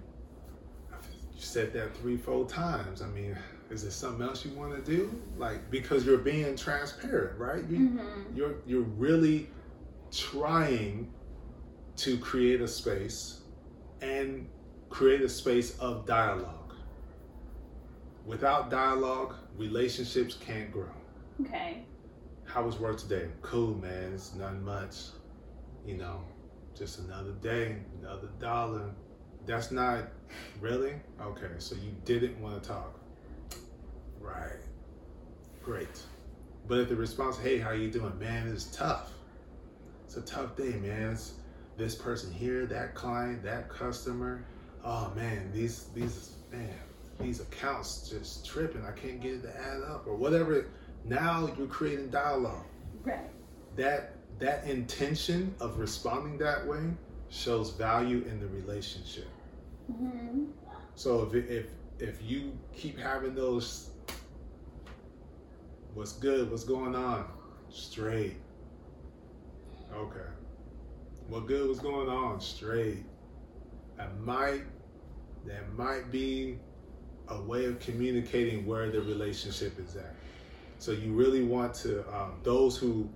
you said that three, four times. I mean, is there something else you want to do? Like because you're being transparent, right? You, Mm-hmm. you're you're really trying to create a space and create a space of dialogue. Without dialogue, relationships can't grow. Okay. How was work today? Cool, man. It's nothing much. You know, just another day, another dollar. That's not really okay. So you didn't want to talk, right? Great. But if the response, "Hey, how you doing, man?" is tough. It's a tough day, man. It's this person here, that client, that customer. Oh man, these these man, these accounts just tripping. I can't get it to add up or whatever. Now you're creating dialogue. Right. That that intention of responding that way shows value in the relationship. Mm-hmm. So if if if you keep having those, what's good? What's going on? Straight. Okay. What good? What's going on? Straight. That might that might be a way of communicating where the relationship is at. So you really want to um, those who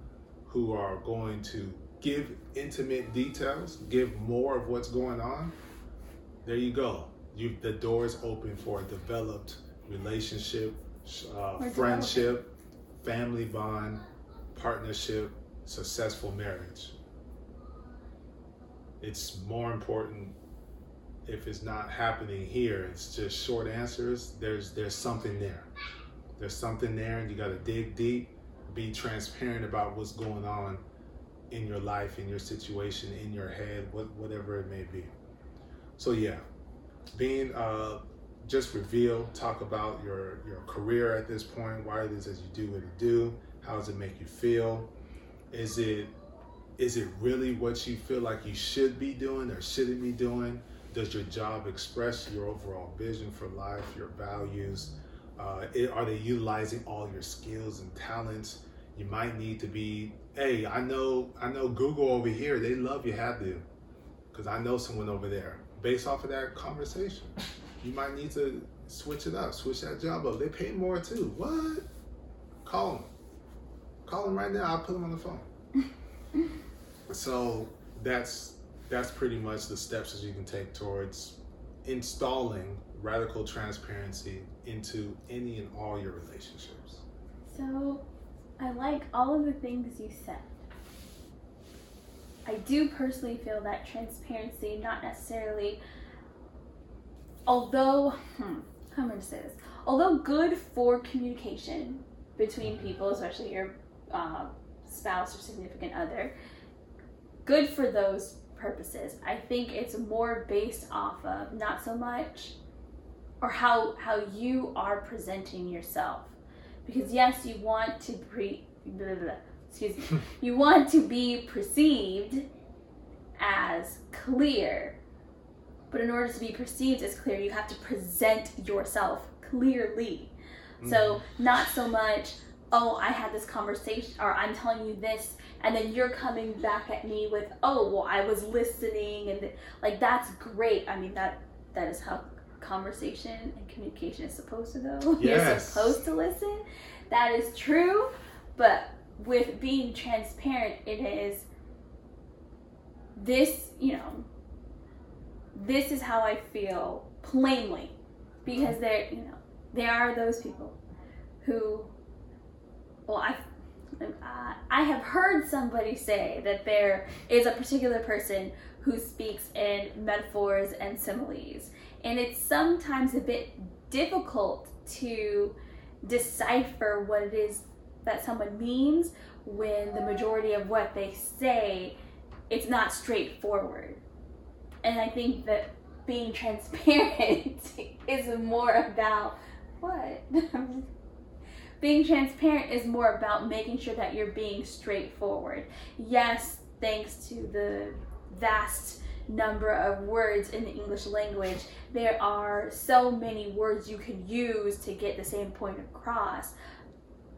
who are going to give intimate details, give more of what's going on. There you go. You the door is open for a developed relationship, uh, friendship, family bond, partnership, successful marriage. It's more important if it's not happening here. It's just short answers. There's there's something there. There's something there, and you got to dig deep. Be transparent about what's going on in your life, in your situation, in your head, what, whatever it may be. So yeah, being uh, just reveal, talk about your your career at this point, why it is that you do what you do, how does it make you feel, Is it is it really what you feel like you should be doing or shouldn't be doing? Does your job express your overall vision for life, your values? Uh, it, are they utilizing all your skills and talents? You might need to be. Hey, I know, I know. Google over here, they love you. Have to, because I know someone over there. Based off of that conversation, you might need to switch it up, switch that job up. They pay more too. What? Call them. Call them right now. I'll put them on the phone. so that's that's pretty much the steps that you can take towards installing radical transparency into any and all your relationships. So, I like all of the things you said. I do personally feel that transparency, not necessarily, although, hmm, how am I going to say this? Although good for communication between people, especially your uh, spouse or significant other, good for those purposes. I think it's more based off of not so much or how how you are presenting yourself. Because yes, you want to pre blah, blah, excuse me. you want to be perceived as clear. But in order to be perceived as clear, you have to present yourself clearly. Mm-hmm. So, not so much, oh, I had this conversation, or I'm telling you this, and then you're coming back at me with, oh, well, I was listening, and like that's great. I mean, that that is how conversation and communication is supposed to go. Yes. You're supposed to listen. That is true. But with being transparent, it is this, you know, this is how I feel plainly. Because there, you know, there are those people who, well, I uh, I have heard somebody say that there is a particular person who speaks in metaphors and similes. And it's sometimes a bit difficult to decipher what it is that someone means when the majority of what they say it's not straightforward. And I think that being transparent is more about what? being transparent is more about making sure that you're being straightforward. Yes, thanks to the vast number of words in the English language, there are so many words you can use to get the same point across.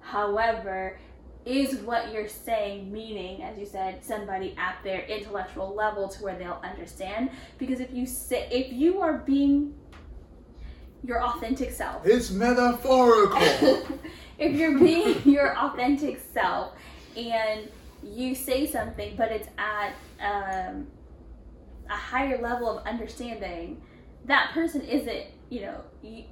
However, is what you're saying meaning, as you said, somebody at their intellectual level to where they'll understand? Because if you say if you are being your authentic self, it's metaphorical. if you're being your authentic self and you say something, but it's at um, a higher level of understanding, that person isn't, you know, you,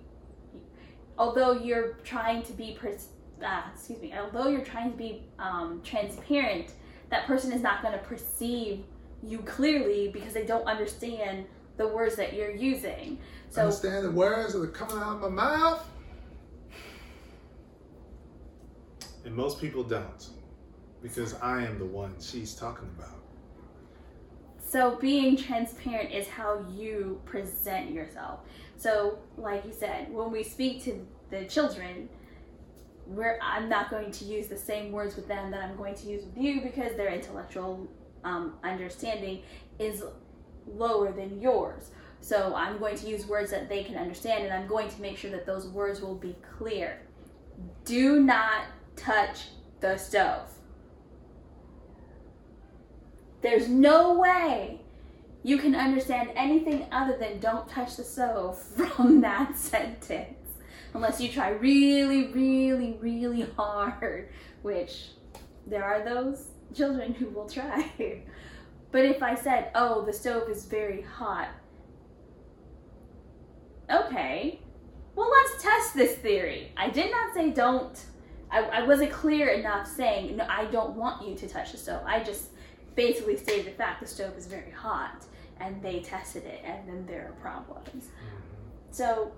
although you're trying to be, pers- uh, excuse me, although you're trying to be um, transparent, that person is not going to perceive you clearly because they don't understand the words that you're using. So understand the words that are coming out of my mouth. And most people don't because I am the one she's talking about. So being transparent is how you present yourself. So, like you said, when we speak to the children, I'm not going to use the same words with them that I'm going to use with you because their intellectual um, understanding is lower than yours. So I'm going to use words that they can understand, and I'm going to make sure that those words will be clear. Do not touch the stove. There's no way you can understand anything other than don't touch the stove from that sentence. Unless you try really, really, really hard, which there are those children who will try. but if I said, oh, the stove is very hot, okay, well, let's test this theory. I did not say don't. I, I wasn't clear enough saying, no, I don't want you to touch the stove. I just basically stated the fact the stove is very hot and they tested it and then there are problems. Mm-hmm. So,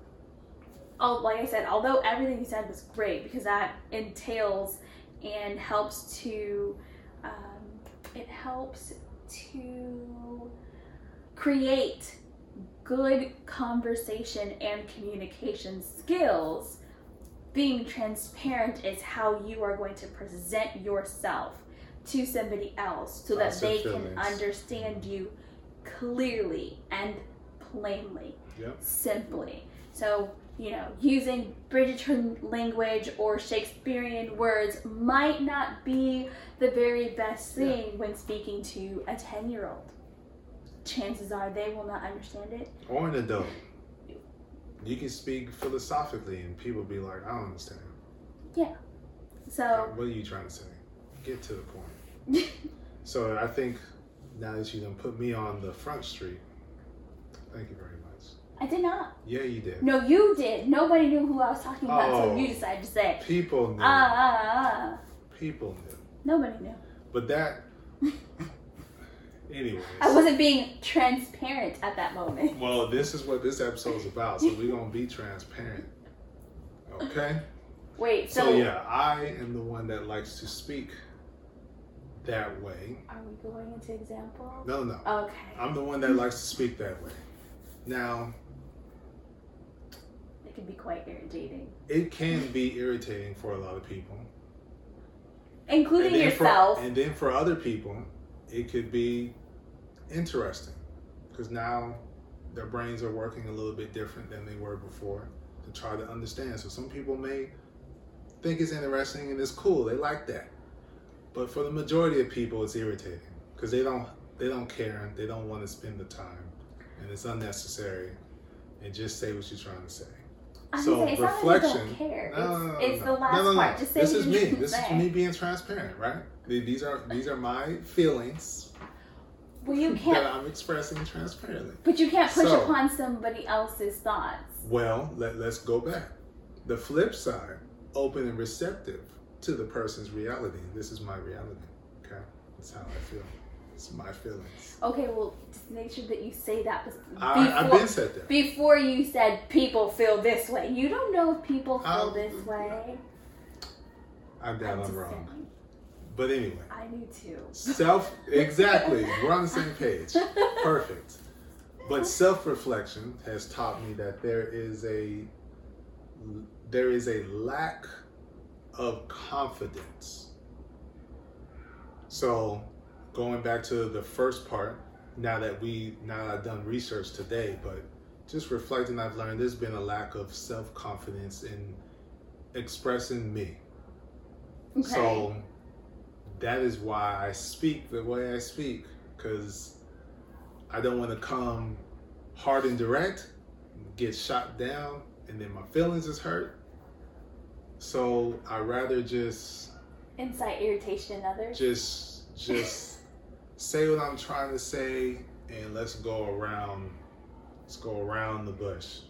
oh, like I said, although everything you said was great because that entails and helps to, um, it helps to create good conversation and communication skills. Being transparent is how you are going to present yourself to somebody else so that they can understand you clearly and plainly, Yep. simply. So, you know, using Bridgerton language or Shakespearean words might not be the very best Yeah. thing when speaking to a 10 year old. Chances are they will not understand it. Or an adult. You can speak philosophically and people be like, I don't understand. Yeah. So, What are you trying to say? Get to the point. So I think now that you done put me on the front street, thank you very much. I did not. Yeah, you did. No, you did. Nobody knew who I was talking about Oh. until you decided to say, People knew. ah, ah. People knew. Nobody knew. But that, anyways. I wasn't being transparent at that moment. Well, this is what this episode's about, so we're gonna be transparent. Okay? Wait, so, So yeah, I am the one that likes to speak that way. are we going into example? No, no. Okay. I'm the one that likes to speak that way. Now, It can be quite irritating. it can be irritating for a lot of people. Including for- yourself. and then for other people, it could be interesting because now their brains are working a little bit different than they were before to try to understand. So some people may think it's interesting and it's cool. They like that. But for the majority of people, it's irritating because they don't they don't care. And they don't want to spend the time, and it's unnecessary. And just say what you're trying to say. I'm so gonna say, it's not reflection- don't care. No, it's no, no, it's the last no, no, no. part. Just say this is me. This is me being transparent, right? These are these are my feelings Well, you can't, That I'm expressing transparently. but you can't push So- upon somebody else's thoughts. Well, let, let's go back. The flip side, open and receptive to the person's reality. This is my reality. Okay, that's how I feel. It's my feelings. Okay, well, just make sure that you say that bes- I, I've before, been said that. before you said people feel this way. You don't know if people feel I'll- this way. I doubt I'm I'm wrong. saying. But anyway, I knew too. self exactly. We're on the same page. Perfect. But self-reflection has taught me that there is a there is a lack of confidence. So, going back to the first part, now that we now that I've done research today, but just reflecting, I've learned there's been a lack of self-confidence in expressing me. Okay. So that is why I speak the way I speak because I don't want to come hard and direct, get shot down, and then my feelings is hurt. So I rather just Incite irritation in others. just just say what I'm trying to say and let's go around let's go around the bush.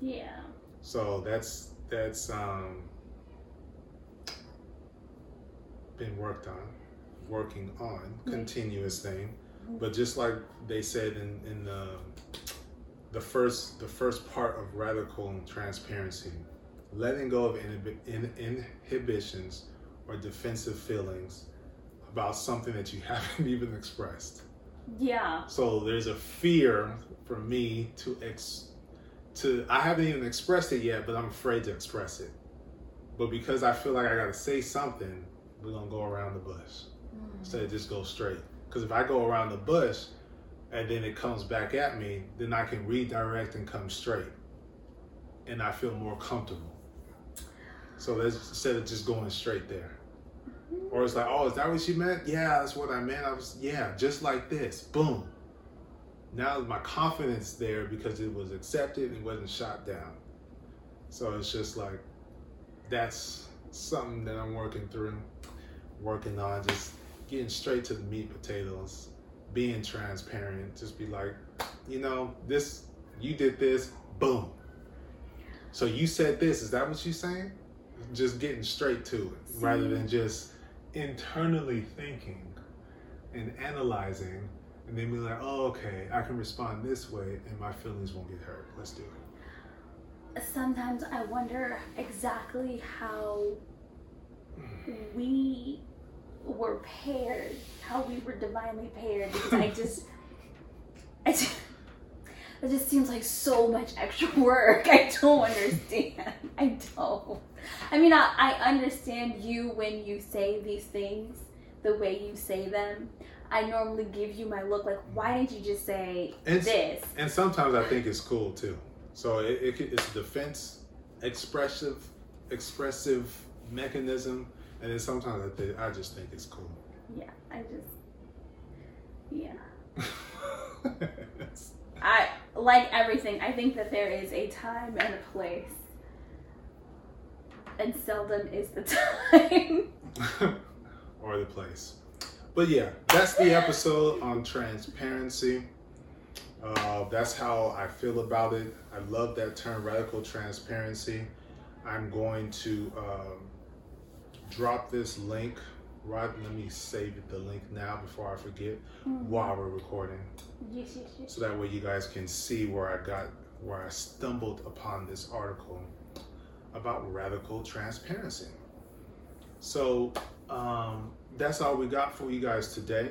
Yeah. So that's that's um been worked on, working on, Yeah. continuous thing. But just like they said in, in the the first the first part of radical transparency, letting go of inhibi- in, inhibitions or defensive feelings about something that you haven't even expressed. Yeah. So there's a fear for me to ex to I haven't even expressed it yet, but I'm afraid to express it. But because I feel like I gotta say something, we're gonna go around the bush mm. instead of just go straight. Because if I go around the bush and then it comes back at me, then I can redirect and come straight, and I feel more comfortable. So that's instead of just going straight there. Or it's like, oh, is that what you meant? Yeah, that's what I meant. I was, yeah, just like this. Boom. Now my confidence there because it was accepted and wasn't shot down. So it's just like, that's something that I'm working through, working on, just getting straight to the meat potatoes, being transparent, just be like, you know, this, you did this, boom. So you said this, is that what you're saying? Just getting straight to it rather than just internally thinking and analyzing and then be like, oh, okay, I can respond this way and my feelings won't get hurt. Let's do it. Sometimes I wonder exactly how we were paired, how we were divinely paired, because I just, I just, it just seems like so much extra work. I don't understand. I don't. I mean, I, I understand you when you say these things, the way you say them. I normally give you my look like, why didn't you just say And, this? and sometimes I think it's cool too. So it, it, it's a defense, expressive, expressive mechanism, and then sometimes I, think, I just think it's cool. Yeah, I just, yeah. I like everything. I think that there is a time and a place, and seldom is the time. or the place. But yeah, that's the episode on transparency. Uh, that's how I feel about it. I love that term, radical transparency. I'm going to um, drop this link. Right, let me save the link now before I forget while we're recording, yes, yes, yes. so that way you guys can see where I got, where I stumbled upon this article about radical transparency. So um, that's all we got for you guys today.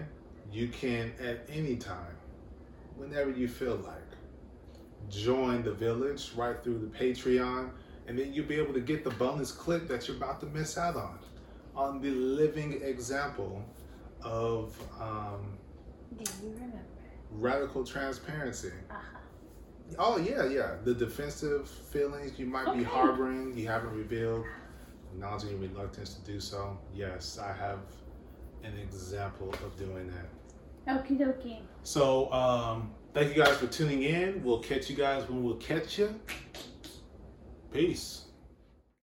You can at any time, whenever you feel like, join the village right through the Patreon, and then you'll be able to get the bonus clip that you're about to miss out on, on the living example of um, Do you remember? radical transparency. Uh-huh. Oh yeah, yeah. The defensive feelings you might be harboring, you haven't revealed, acknowledging your reluctance to do so. Yes, I have an example of doing that. Okie dokie. So, um, thank you guys for tuning in. We'll catch you guys when we'll catch you. Peace.